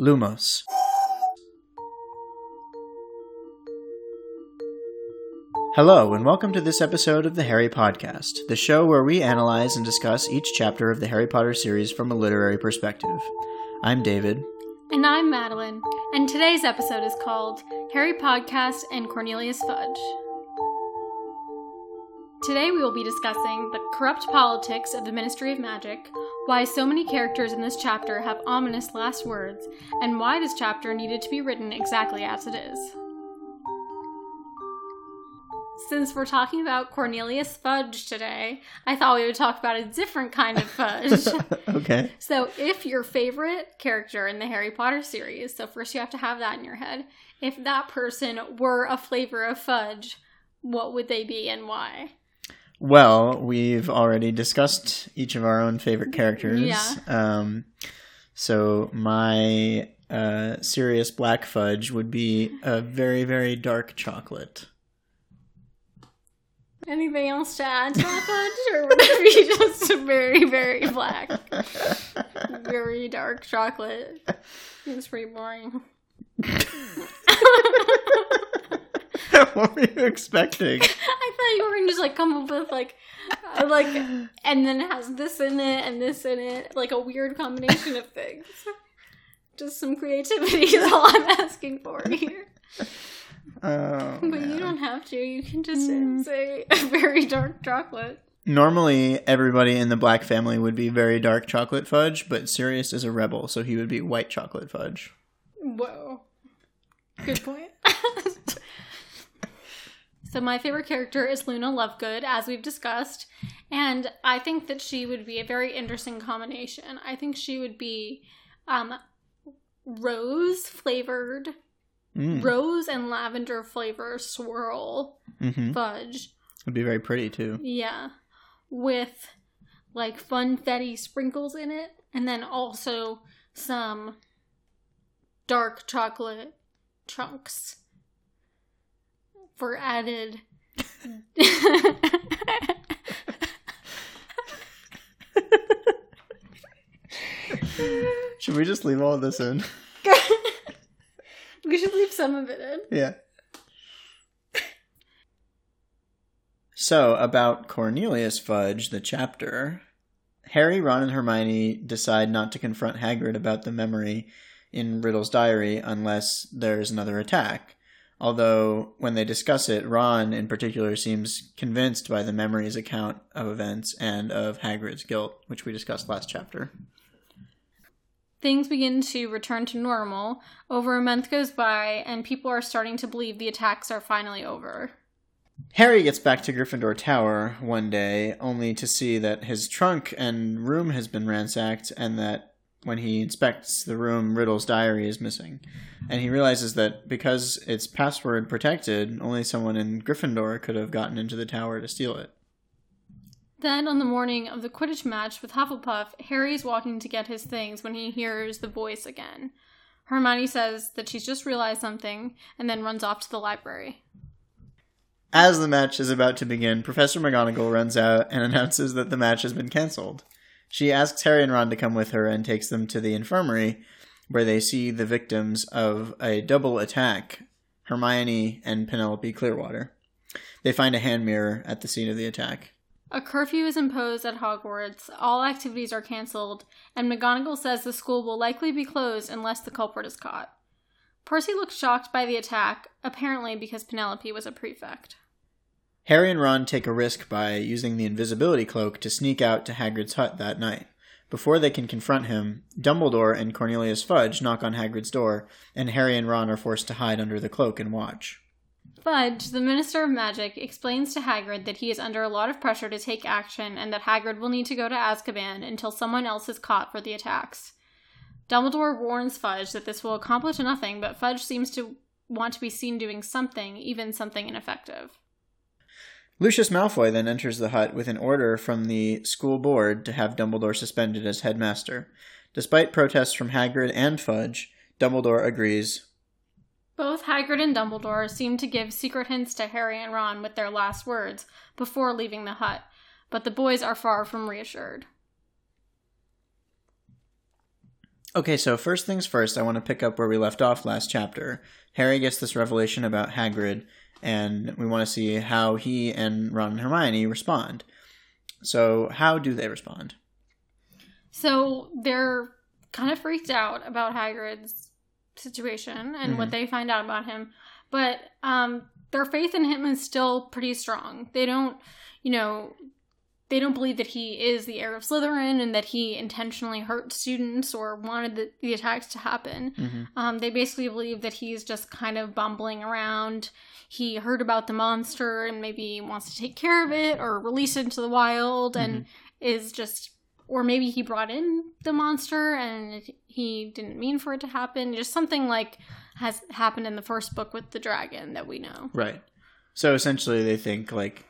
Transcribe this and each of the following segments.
Lumos. Hello, and welcome to this episode of the Harry Podcast, the show where we analyze and discuss each chapter of the Harry Potter series from a literary perspective. I'm David. And I'm Madeline, and today's episode is called Harry Podcast and Cornelius Fudge. Today we will be discussing the corrupt politics of the Ministry of Magic, why so many characters in this chapter have ominous last words, and why this chapter needed to be written exactly as it is. Since we're talking about Cornelius Fudge today, I thought we would talk about a different kind of fudge. okay. So, if your favorite character in the Harry Potter series, so first you have to have that in your head, if that person were a flavor of fudge, what would they be and why? Well, we've already discussed each of our own favorite characters. Yeah. Um, so my uh, Sirius Black Fudge would be a very, very dark chocolate. Anything else to add to that fudge, or would it be just a very, very black, very dark chocolate? It's pretty boring. what were you expecting? Thought you were to just like come up with like, like, and then it has this in it and this in it, like a weird combination of things. Just some creativity is all I'm asking for here. Oh, But man. you don't have to. You can just mm. say a very dark chocolate. Normally, everybody in the Black family would be very dark chocolate fudge, but Sirius is a rebel, so he would be white chocolate fudge. Whoa. Good point. so my favorite character is Luna Lovegood, as we've discussed, and I think that she would be a very interesting combination. I think she would be um, rose flavored, Mm. rose and lavender flavor swirl hmm fudge. Would be very pretty too. Yeah. With like funfetti sprinkles in it, and then also some dark chocolate chunks for added. Should we just leave all of this in? we should leave some of it in. Yeah. So, about Cornelius Fudge, the chapter, Harry, Ron, and Hermione decide not to confront Hagrid about the memory in Riddle's diary unless there's another attack. Although, when they discuss it, Ron in particular seems convinced by the memory's account of events and of Hagrid's guilt, which we discussed last chapter. Things begin to return to normal. Over a month goes by, and people are starting to believe the attacks are finally over. Harry gets back to Gryffindor Tower one day, only to see that his trunk and room has been ransacked, and that when he inspects the room, Riddle's diary is missing. And he realizes that because it's password protected, only someone in Gryffindor could have gotten into the tower to steal it. Then, on the morning of the Quidditch match with Hufflepuff, Harry is walking to get his things when he hears the voice again. Hermione says that she's just realized something and then runs off to the library. As the match is about to begin, Professor McGonagall runs out and announces that the match has been cancelled. She asks Harry and Ron to come with her and takes them to the infirmary, where they see the victims of a double attack Hermione and Penelope Clearwater. They find a hand mirror at the scene of the attack. A curfew is imposed at Hogwarts, all activities are cancelled, and McGonagall says the school will likely be closed unless the culprit is caught. Percy looks shocked by the attack, apparently because Penelope was a prefect. Harry and Ron take a risk by using the invisibility cloak to sneak out to Hagrid's hut that night. Before they can confront him, Dumbledore and Cornelius Fudge knock on Hagrid's door, and Harry and Ron are forced to hide under the cloak and watch. Fudge, the Minister of Magic, explains to Hagrid that he is under a lot of pressure to take action and that Hagrid will need to go to Azkaban until someone else is caught for the attacks. Dumbledore warns Fudge that this will accomplish nothing, but Fudge seems to want to be seen doing something, even something ineffective. Lucius Malfoy then enters the hut with an order from the school board to have Dumbledore suspended as headmaster. Despite protests from Hagrid and Fudge, Dumbledore agrees. Both Hagrid and Dumbledore seem to give secret hints to Harry and Ron with their last words before leaving the hut, but the boys are far from reassured. Okay, so first things first, I want to pick up where we left off last chapter. Harry gets this revelation about Hagrid, and we want to see how he and Ron and Hermione respond. So, how do they respond? So they're kind of freaked out about Hagrid's situation and what Mhm. they find out about him, but um, their faith in him is still pretty strong. They don't, you know, they don't believe that he is the heir of Slytherin and that he intentionally hurt students or wanted the, the attacks to happen. hmm Um, they basically believe that he's just kind of bumbling around. He heard about the monster and maybe wants to take care of it or release it into the wild and is just, or maybe he brought in the monster and he didn't mean for it to happen. Just something like has happened in the first book with the dragon that we know. Right. So essentially, they think like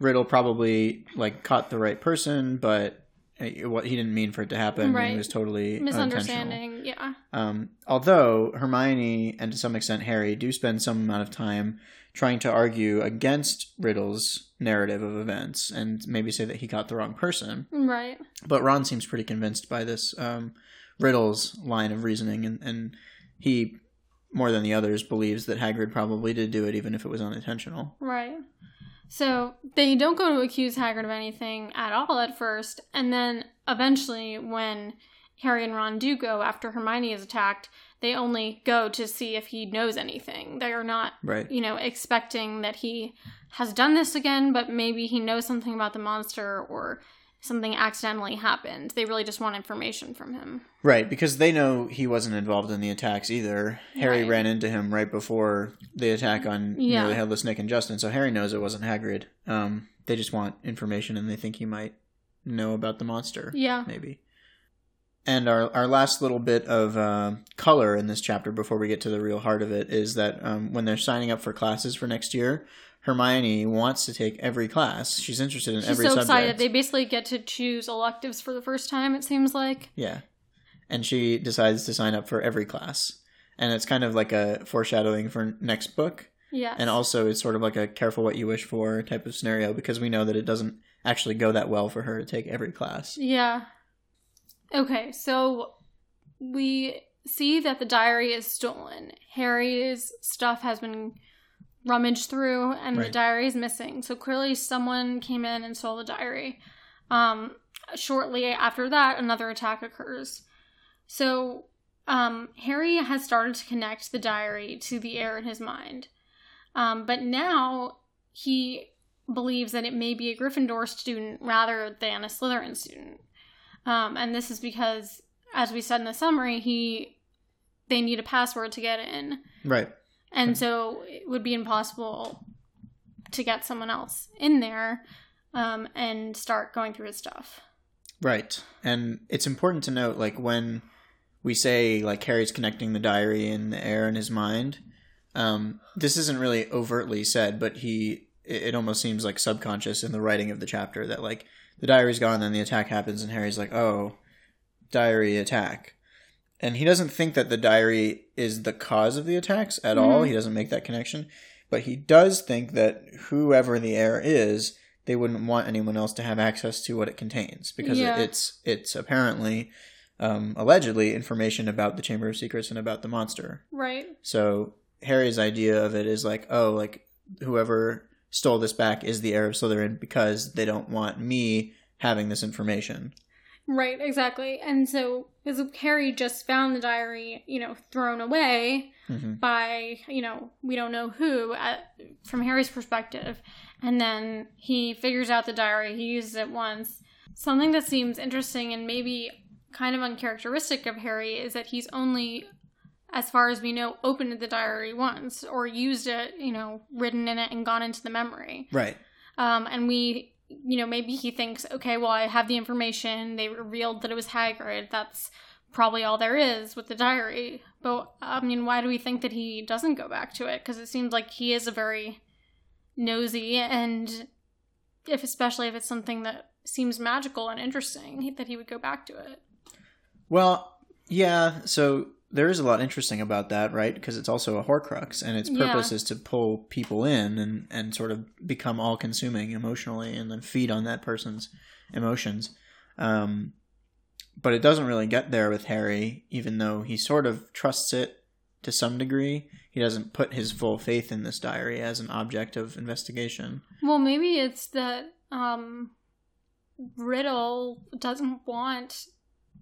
Riddle probably like caught the right person, but what he didn't mean for it to happen. Right. It was totally. Misunderstanding, yeah. Um, although Hermione and to some extent Harry do spend some amount of time trying to argue against Riddle's narrative of events and maybe say that he caught the wrong person. Right. But Ron seems pretty convinced by this um, Riddle's line of reasoning, and, and he, more than the others, believes that Hagrid probably did do it, even if it was unintentional. Right. So they don't go to accuse Hagrid of anything at all at first, and then eventually, when Harry and Ron do go after Hermione is attacked, they only go to see if he knows anything. They are not, Right. you know, expecting that he has done this again, but maybe he knows something about the monster or something accidentally happened. They really just want information from him. Right, because they know he wasn't involved in the attacks either. Harry ran into him right before the attack on Yeah. Nearly Headless Nick and Justin, so Harry knows it wasn't Hagrid. Um, they just want information and they think he might know about the monster. Yeah. maybe. And our, our last little bit of uh, color in this chapter before we get to the real heart of it is that um, when they're signing up for classes for next year, Hermione wants to take every class. She's interested in She's every so subject. excited. They basically get to choose electives for the first time, it seems like. Yeah. And she decides to sign up for every class. And it's kind of like a foreshadowing for next book. Yes. And also, it's sort of like a careful what you wish for type of scenario because we know that it doesn't actually go that well for her to take every class. Yeah. Okay, so we see that the diary is stolen. Harry's stuff has been rummaged through and the diary is missing. So clearly someone came in and stole the diary. Um shortly after that another attack occurs. So um Harry has started to connect the diary to the heir in his mind. Um but now he believes that it may be a Gryffindor student rather than a Slytherin student. Um, and this is because, as we said in the summary, he they need a password to get in, Right. And so it would be impossible to get someone else in there um, and start going through his stuff. Right. And it's important to note, like, when we say, like, Harry's connecting the diary in the heir in his mind, um, this isn't really overtly said, but he, it, it almost seems like subconscious in the writing of the chapter that, like, the diary's gone, then the attack happens, and Harry's like, oh, diary attack. And he doesn't think that the diary is the cause of the attacks at all. Mhm. He doesn't make that connection. But he does think that whoever the heir is, they wouldn't want anyone else to have access to what it contains because Yeah. it, it's it's apparently um, allegedly information about the Chamber of Secrets and about the monster. Right. So Harry's idea of it is like, oh, like whoever stole this back is the heir of Slytherin because they don't want me having this information. Right. Exactly. And so, because Harry just found the diary, you know, thrown away, hmm by you know we don't know who at, from harry's perspective and then he figures out the diary he uses it once something that seems interesting and maybe kind of uncharacteristic of harry is that he's only as far as we know opened the diary once or used it you know written in it and gone into the memory Right. um, and we you know maybe he thinks okay well i have the information they revealed that it was hagrid that's probably all there is with the diary but i mean why do we think that he doesn't go back to it because it seems like he is a very nosy and if especially if it's something that seems magical and interesting that he would go back to it Well, yeah. So there is a lot interesting about that, right? Because it's also a Horcrux, and its Yeah. purpose is to pull people in and and sort of become all consuming emotionally, and then feed on that person's emotions. Um, but it doesn't really get there with Harry, even though he sort of trusts it to some degree. He doesn't put his full faith in this diary as an object of investigation. Well, maybe it's that um, Riddle doesn't want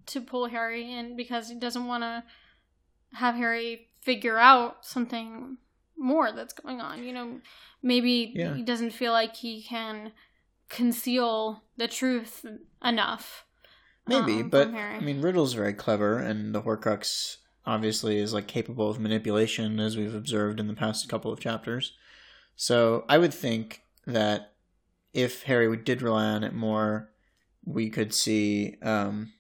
to pull Harry in because he doesn't want to have Harry figure out something more that's going on. You know, maybe Yeah. he doesn't feel like he can conceal the truth enough. Maybe, um, but. I mean, Riddle's very clever, and the Horcrux obviously is like capable of manipulation, as we've observed in the past couple of chapters. So I would think that if Harry did rely on it more, we could see um,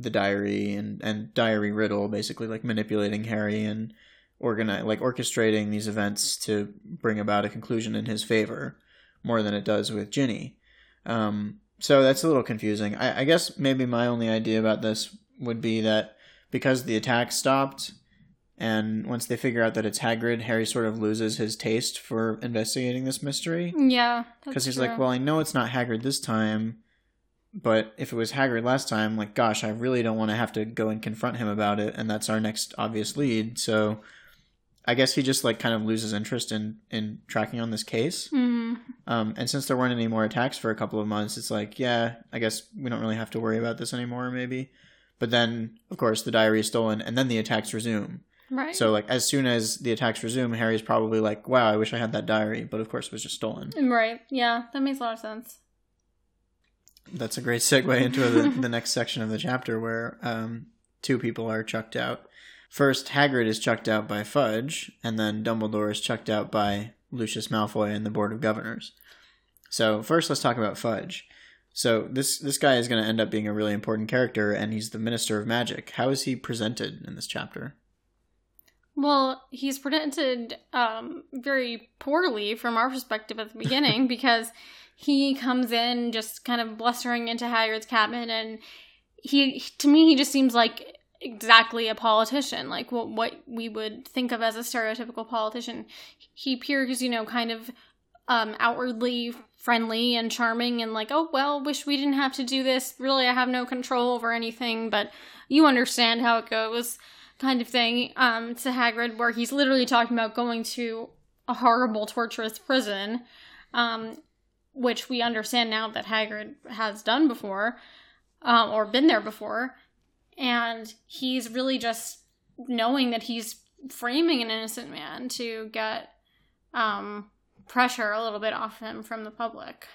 the diary and and diary Riddle basically like manipulating Harry and organize like orchestrating these events to bring about a conclusion in his favor more than it does with Ginny. Um, so that's a little confusing. I, I guess maybe my only idea about this would be that because the attack stopped, and once they figure out that it's Hagrid, Harry sort of loses his taste for investigating this mystery. Yeah, Because he's like, well, I know it's not Hagrid this time, but if it was Hagrid last time, like, gosh, I really don't want to have to go and confront him about it, and that's our next obvious lead. So I guess he just like kind of loses interest in in tracking on this case. Mhm. Um, and since there weren't any more attacks for a couple of months, it's like, yeah, I guess we don't really have to worry about this anymore, maybe. But then, of course, the diary is stolen, and then the attacks resume. right. So, like, as soon as the attacks resume, Harry's probably like, wow, I wish I had that diary. But of course, it was just stolen. right, yeah, that makes a lot of sense. That's a great segue into the, the next section of the chapter where um, two people are chucked out. First, Hagrid is chucked out by Fudge, and then Dumbledore is chucked out by Lucius Malfoy and the Board of Governors. So, first, let's talk about Fudge. So, this this guy is going to end up being a really important character, and he's the Minister of Magic. How is he presented in this chapter? Well, he's presented um, very poorly from our perspective at the beginning because he comes in just kind of blustering into Hagrid's cabin, and he, to me, he just seems like exactly a politician, like what what we would think of as a stereotypical politician. He appears, you know, kind of um, outwardly friendly and charming, and like, oh well, wish we didn't have to do this. Really, I have no control over anything, but you understand how it goes kind of thing um, to Hagrid, where he's literally talking about going to a horrible, torturous prison, um, which we understand now that Hagrid has done before, um, or been there before, and he's really just knowing that he's framing an innocent man to get um, pressure a little bit off him from the public.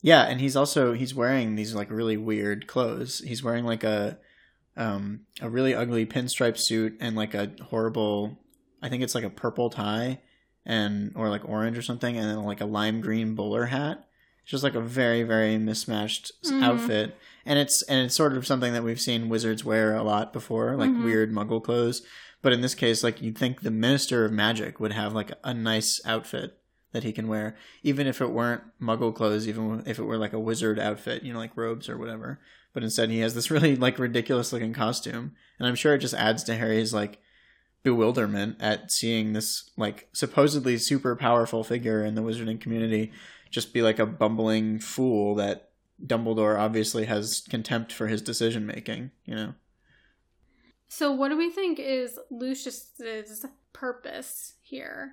Yeah, and he's also he's wearing these like really weird clothes. He's wearing like a um a really ugly pinstripe suit and like a horrible I think it's like a purple tie and or like orange or something and then like a lime green bowler hat. It's just like a very very mismatched Mhm. outfit. And it's and it's sort of something that we've seen wizards wear a lot before, like Mhm. weird muggle clothes. But in this case, like you'd think the minister of magic would have like a nice outfit that he can wear, even if it weren't muggle clothes, even if it were like a wizard outfit, you know, like robes or whatever. But instead, he has this really like ridiculous looking costume, and I'm sure it just adds to Harry's like bewilderment at seeing this like supposedly super powerful figure in the wizarding community just be like a bumbling fool that Dumbledore obviously has contempt for his decision making, you know. So, what do we think is Lucius's purpose here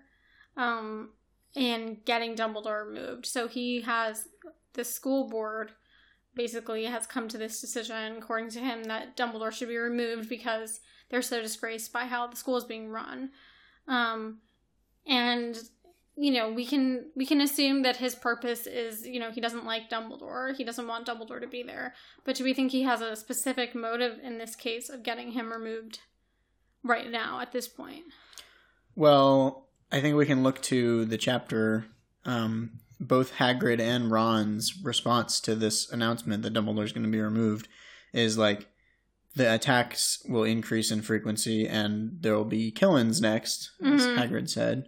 um, in getting Dumbledore removed? So, he has the school board basically has come to this decision, according to him, that Dumbledore should be removed because they're so disgraced by how the school is being run. Um, and you know we can we can assume that his purpose is you know he doesn't like Dumbledore he doesn't want Dumbledore to be there but do we think he has a specific motive in this case of getting him removed right now at this point? Well, I think we can look to the chapter, um, both Hagrid and Ron's response to this announcement that Dumbledore's going to be removed is like the attacks will increase in frequency and there will be killings next, as Mhm. Hagrid said,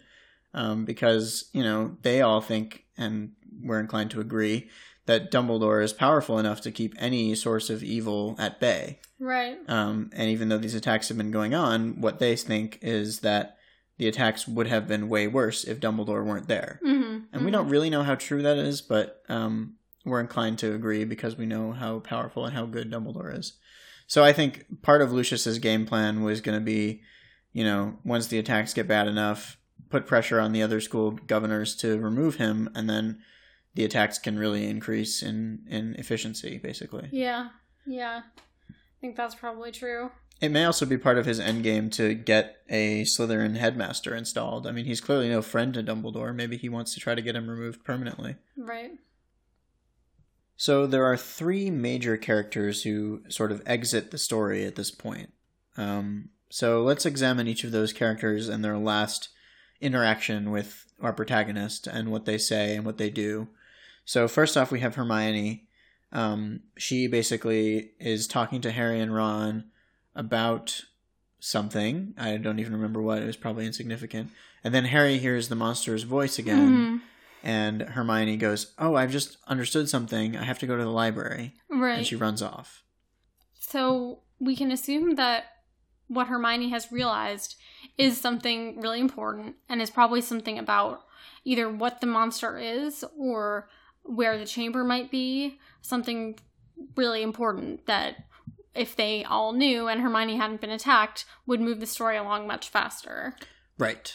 um, because, you know, they all think, and we're inclined to agree, that Dumbledore is powerful enough to keep any source of evil at bay. Right. Um, and even though these attacks have been going on, what they think is that the attacks would have been way worse if Dumbledore weren't there. Mm-hmm. And we don't really know how true that is, but um, we're inclined to agree because we know how powerful and how good Dumbledore is. So I think part of Lucius's game plan was going to be, you know, once the attacks get bad enough, put pressure on the other school governors to remove him, and then the attacks can really increase in in efficiency, basically. Yeah, yeah. I think that's probably true. It may also be part of his endgame to get a Slytherin headmaster installed. I mean, he's clearly no friend to Dumbledore. Maybe he wants to try to get him removed permanently. Right. So there are three major characters who sort of exit the story at this point. Um, so let's examine each of those characters and their last interaction with our protagonist and what they say and what they do. So first off, we have Hermione. Um, she basically is talking to Harry and Ron about something. I don't even remember what. It was probably insignificant. And then Harry hears the monster's voice again, Mhm. and Hermione goes, "Oh, I've just understood something. I have to go to the library." Right. And she runs off. So we can assume that what Hermione has realized is something really important and is probably something about either what the monster is or where the chamber might be. Something really important that if they all knew and Hermione hadn't been attacked would move the story along much faster. Right.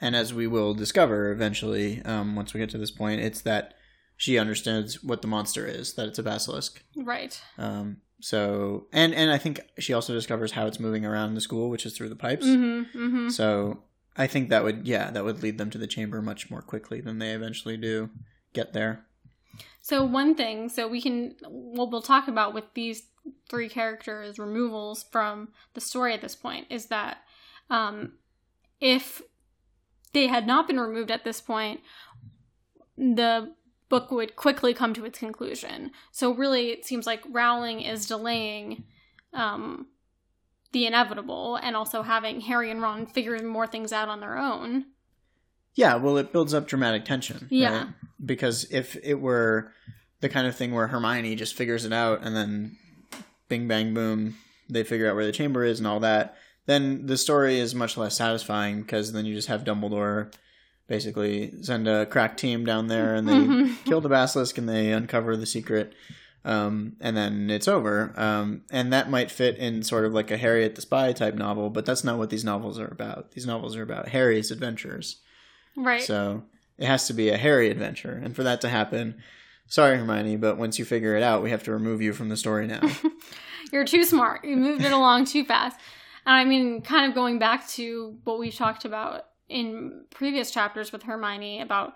And as we will discover eventually, um, once we get to this point, it's that she understands what the monster is, that it's a basilisk. Right. Um, so, and and I think she also discovers how it's moving around the school, which is through the pipes. Mm-hmm. Mm-hmm. So, I think that would, yeah, that would lead them to the chamber much more quickly than they eventually do get there. So one thing, so we can what we'll talk about with these three characters removals from the story at this point is that um, if they had not been removed at this point, the book would quickly come to its conclusion. So really, it seems like Rowling is delaying um, the inevitable and also having Harry and Ron figure more things out on their own. Yeah, well, it builds up dramatic tension. Yeah. right? Because if it were the kind of thing where Hermione just figures it out and then bing, bang, boom, they figure out where the chamber is and all that, then the story is much less satisfying because then you just have Dumbledore basically send a crack team down there and they Mhm. kill the basilisk and they uncover the secret. Um, and then it's over. Um, and that might fit in sort of like a Harriet the Spy type novel, but that's not what these novels are about. These novels are about Harry's adventures. Right. So it has to be a Harry adventure. And for that to happen, sorry, Hermione, but once you figure it out, we have to remove you from the story now. You're too smart. You moved it along too fast. And I mean, kind of going back to what we talked about in previous chapters with Hermione about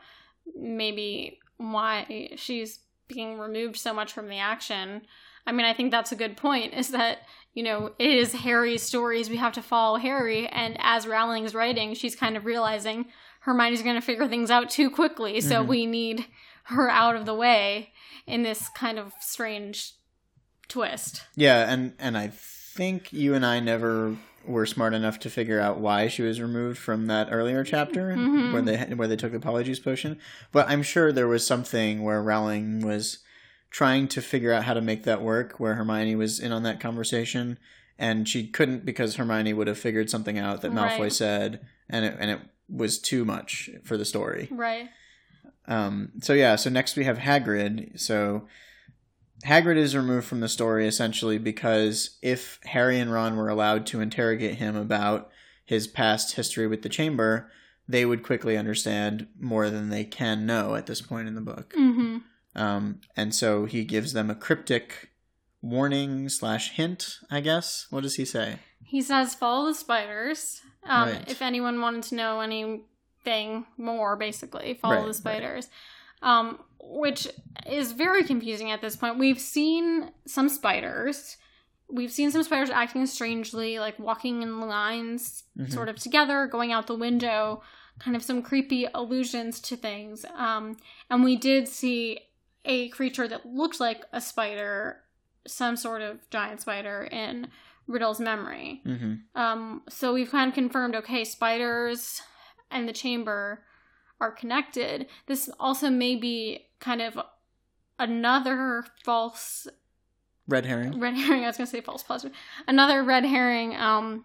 maybe why she's being removed so much from the action. I mean, I think that's a good point is that, you know, it is Harry's stories. We have to follow Harry. And as Rowling's writing, she's kind of realizing Hermione's going to figure things out too quickly. So Mhm. we need her out of the way in this kind of strange twist. yeah, and, and I think you and I never were smart enough to figure out why she was removed from that earlier chapter Mhm. where they where they took the polyjuice potion. But I'm sure there was something where Rowling was trying to figure out how to make that work, where Hermione was in on that conversation, and she couldn't because Hermione would have figured something out that Malfoy Right. said, and it and it was too much for the story. Right. Um, so yeah, so next we have Hagrid. So Hagrid is removed from the story essentially because if Harry and Ron were allowed to interrogate him about his past history with the chamber, they would quickly understand more than they can know at this point in the book. Mm-hmm. Um, and so he gives them a cryptic warning slash hint, I guess. What does he say? He says, "Follow the spiders." Um, Right. If anyone wanted to know anything more, basically, follow Right, the right. spiders. Um, which is very confusing at this point. We've seen some spiders. We've seen some spiders acting strangely, like walking in lines, Mhm. sort of together, going out the window, kind of some creepy allusions to things. Um, and we did see a creature that looked like a spider, some sort of giant spider, in Riddle's memory. hmm Um, so we've kind of confirmed okay, spiders and the chamber are connected. This also may be kind of another false Red herring. red herring. I was gonna say false positive. Another red herring um,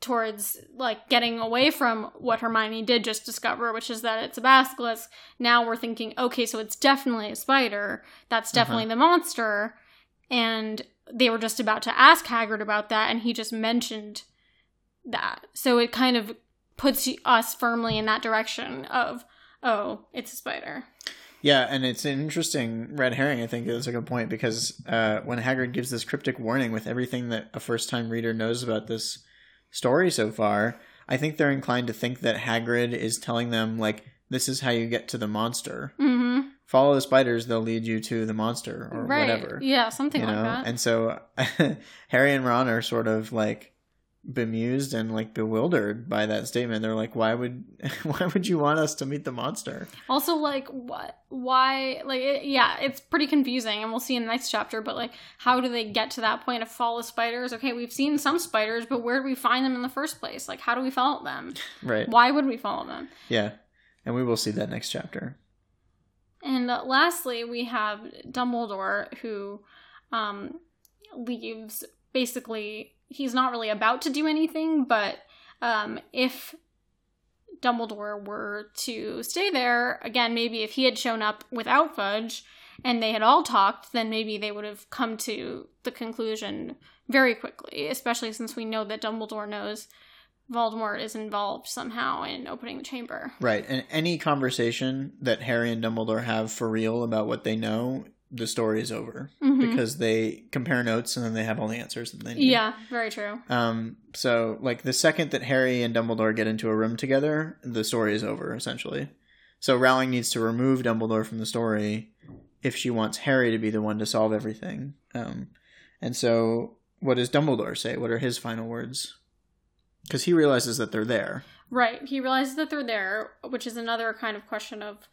towards like getting away from what Hermione did just discover, which is that it's a basilisk. Now we're thinking, okay, so it's definitely a spider. That's definitely the monster. And they were just about to ask Hagrid about that, and he just mentioned that. So it kind of puts us firmly in that direction of, oh, it's a spider. Yeah, and it's an interesting red herring. I think is a good point because uh, when Hagrid gives this cryptic warning with everything that a first-time reader knows about this story so far, I think they're inclined to think that Hagrid is telling them like, "This is how you get to the monster. Mm-hmm. Follow the spiders; they'll lead you to the monster or Right. whatever." Yeah, something you like know, that. and so Harry and Ron are sort of like bemused and like bewildered by that statement. They're like, "Why would why would you want us to meet the monster?" Also, like, what? Why? Like, it, yeah, it's pretty confusing, and we'll see in the next chapter. But like, how do they get to that point of fall of spiders? Okay, we've seen some spiders, but where do we find them in the first place? Like, how do we follow them? Right. Why would we follow them? Yeah. And we will see that next chapter. And uh, lastly, we have Dumbledore, who um, leaves. Basically, he's not really about to do anything, but um, if Dumbledore were to stay there, again, maybe if he had shown up without Fudge and they had all talked, then maybe they would have come to the conclusion very quickly, especially since we know that Dumbledore knows Voldemort is involved somehow in opening the chamber. Right. And any conversation that Harry and Dumbledore have for real about what they know, the story is over Mhm. because they compare notes and then they have all the answers that they need. Yeah, very true. Um so like the second that Harry and Dumbledore get into a room together, the story is over essentially. So Rowling needs to remove Dumbledore from the story if she wants Harry to be the one to solve everything. Um and so what does Dumbledore say? What are his final words? Cuz he realizes that they're there. Right. He realizes that they're there, which is another kind of question of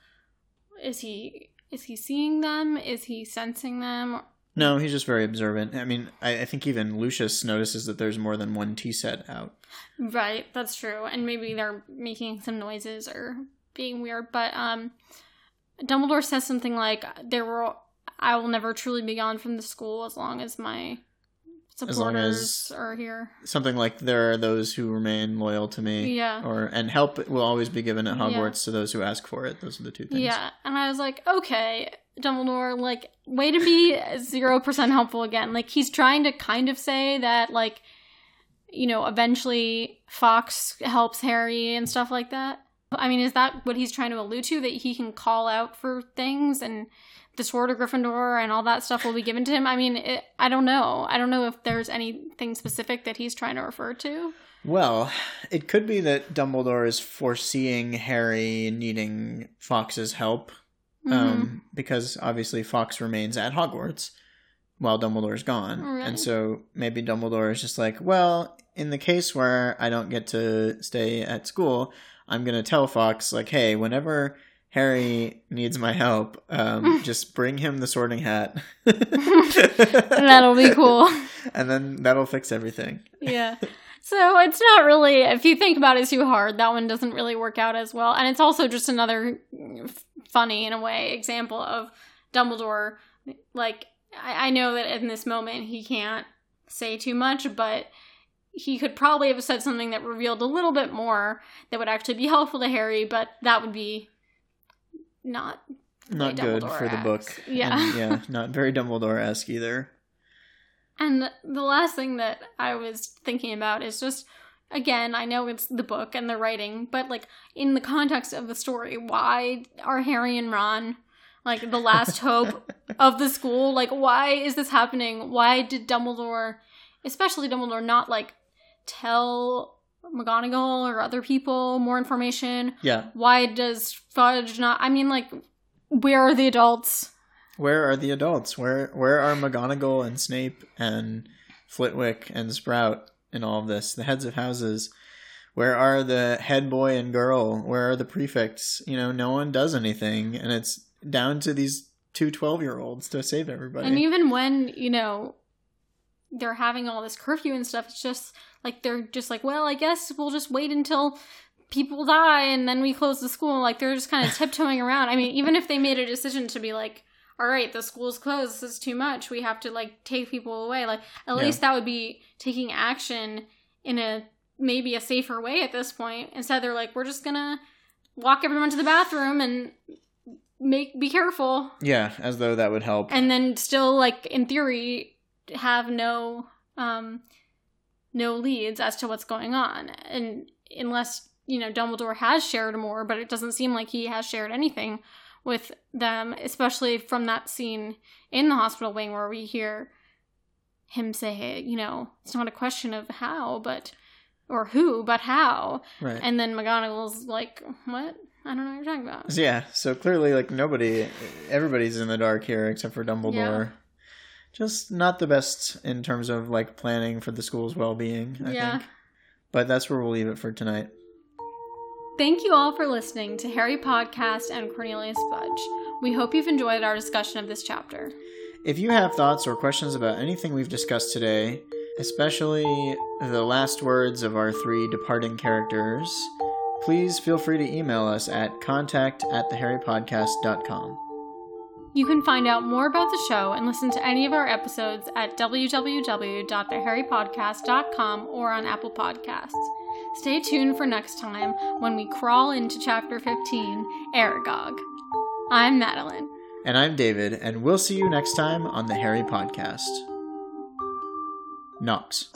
is he is he seeing them? Is he sensing them? No, he's just very observant. I mean, I, I think even Lucius notices that there's more than one tea set out. Right, that's true. And maybe they're making some noises or being weird, but um Dumbledore says something like there were I will never truly be gone from the school as long as my supporters as- are here. Something like there are those who remain loyal to me, Yeah. or and help will always be given at Yeah. Hogwarts to those who ask for it. Those are the two things. Yeah, and I was like, okay, Dumbledore, like, way to be zero percent helpful again. Like, he's trying to kind of say that, like, you know, eventually Fawkes helps Harry and stuff like that. I mean, is that what he's trying to allude to? That he can call out for things and the sword of Gryffindor and all that stuff will be given to him? I mean, it, I don't know. I don't know if there's anything specific that he's trying to refer to. Well, it could be that Dumbledore is foreseeing Harry needing Fawkes's help, Mhm. um, because obviously Fawkes remains at Hogwarts while Dumbledore's gone, Right. and so maybe Dumbledore is just like, well, in the case where I don't get to stay at school, I'm gonna tell Fawkes like, hey, whenever Harry needs my help, um, just bring him the Sorting Hat. That'll be cool. and then that'll fix everything. yeah. So it's not really, if you think about it too hard, that one doesn't really work out as well. And it's also just another f- funny, in a way, example of Dumbledore. Like, I, I know that in this moment he can't say too much, but he could probably have said something that revealed a little bit more that would actually be helpful to Harry, but that would be not Not good for the book. Yeah. And, yeah, not very Dumbledore esque either. And the last thing that I was thinking about is just again, I know it's the book and the writing, but like in the context of the story, why are Harry and Ron like the last hope of the school? Like why is this happening? Why did Dumbledore, especially Dumbledore not like tell McGonagall or other people more information? Yeah. Why does Fudge not I mean like where are the adults? Where are the adults? Where where are McGonagall and Snape and Flitwick and Sprout in all of this? The heads of houses. Where are the head boy and girl? Where are the prefects? You know, no one does anything, and it's down to these two 12 year olds to save everybody. And even when, you know, they're having all this curfew and stuff, it's just like they're just like, well, I guess we'll just wait until people die and then we close the school. Like they're just kind of tiptoeing around. I mean, even if they made a decision to be like, all right, the school's closed, this is too much, we have to like take people away, like at Yeah. least that would be taking action in a maybe a safer way at this point. Instead, they're like, we're just gonna walk everyone to the bathroom and make be careful yeah, as though that would help. and then still like in theory have no um, no leads as to what's going on, and unless you know Dumbledore has shared more, but it doesn't seem like he has shared anything with them, especially from that scene in the hospital wing where we hear him say, you know, it's not a question of how, but or who, but how. Right. And then McGonagall's like, what? I don't know what you're talking about. yeah, so clearly, like, nobody, everybody's in the dark here except for Dumbledore. Just not the best in terms of, like, planning for the school's well being, I Yeah. think. But that's where we'll leave it for tonight. Thank you all for listening to Harry Podcast and Cornelius Fudge. We hope you've enjoyed our discussion of this chapter. If you have thoughts or questions about anything we've discussed today, especially the last words of our three departing characters, please feel free to email us at contact at theharrypodcast.com. You can find out more about the show and listen to any of our episodes at www.theharrypodcast.com or on Apple Podcasts. Stay tuned for next time when we crawl into Chapter 15, Aragog. I'm Madeline. And I'm David, and we'll see you next time on the Harry Podcast. Nox.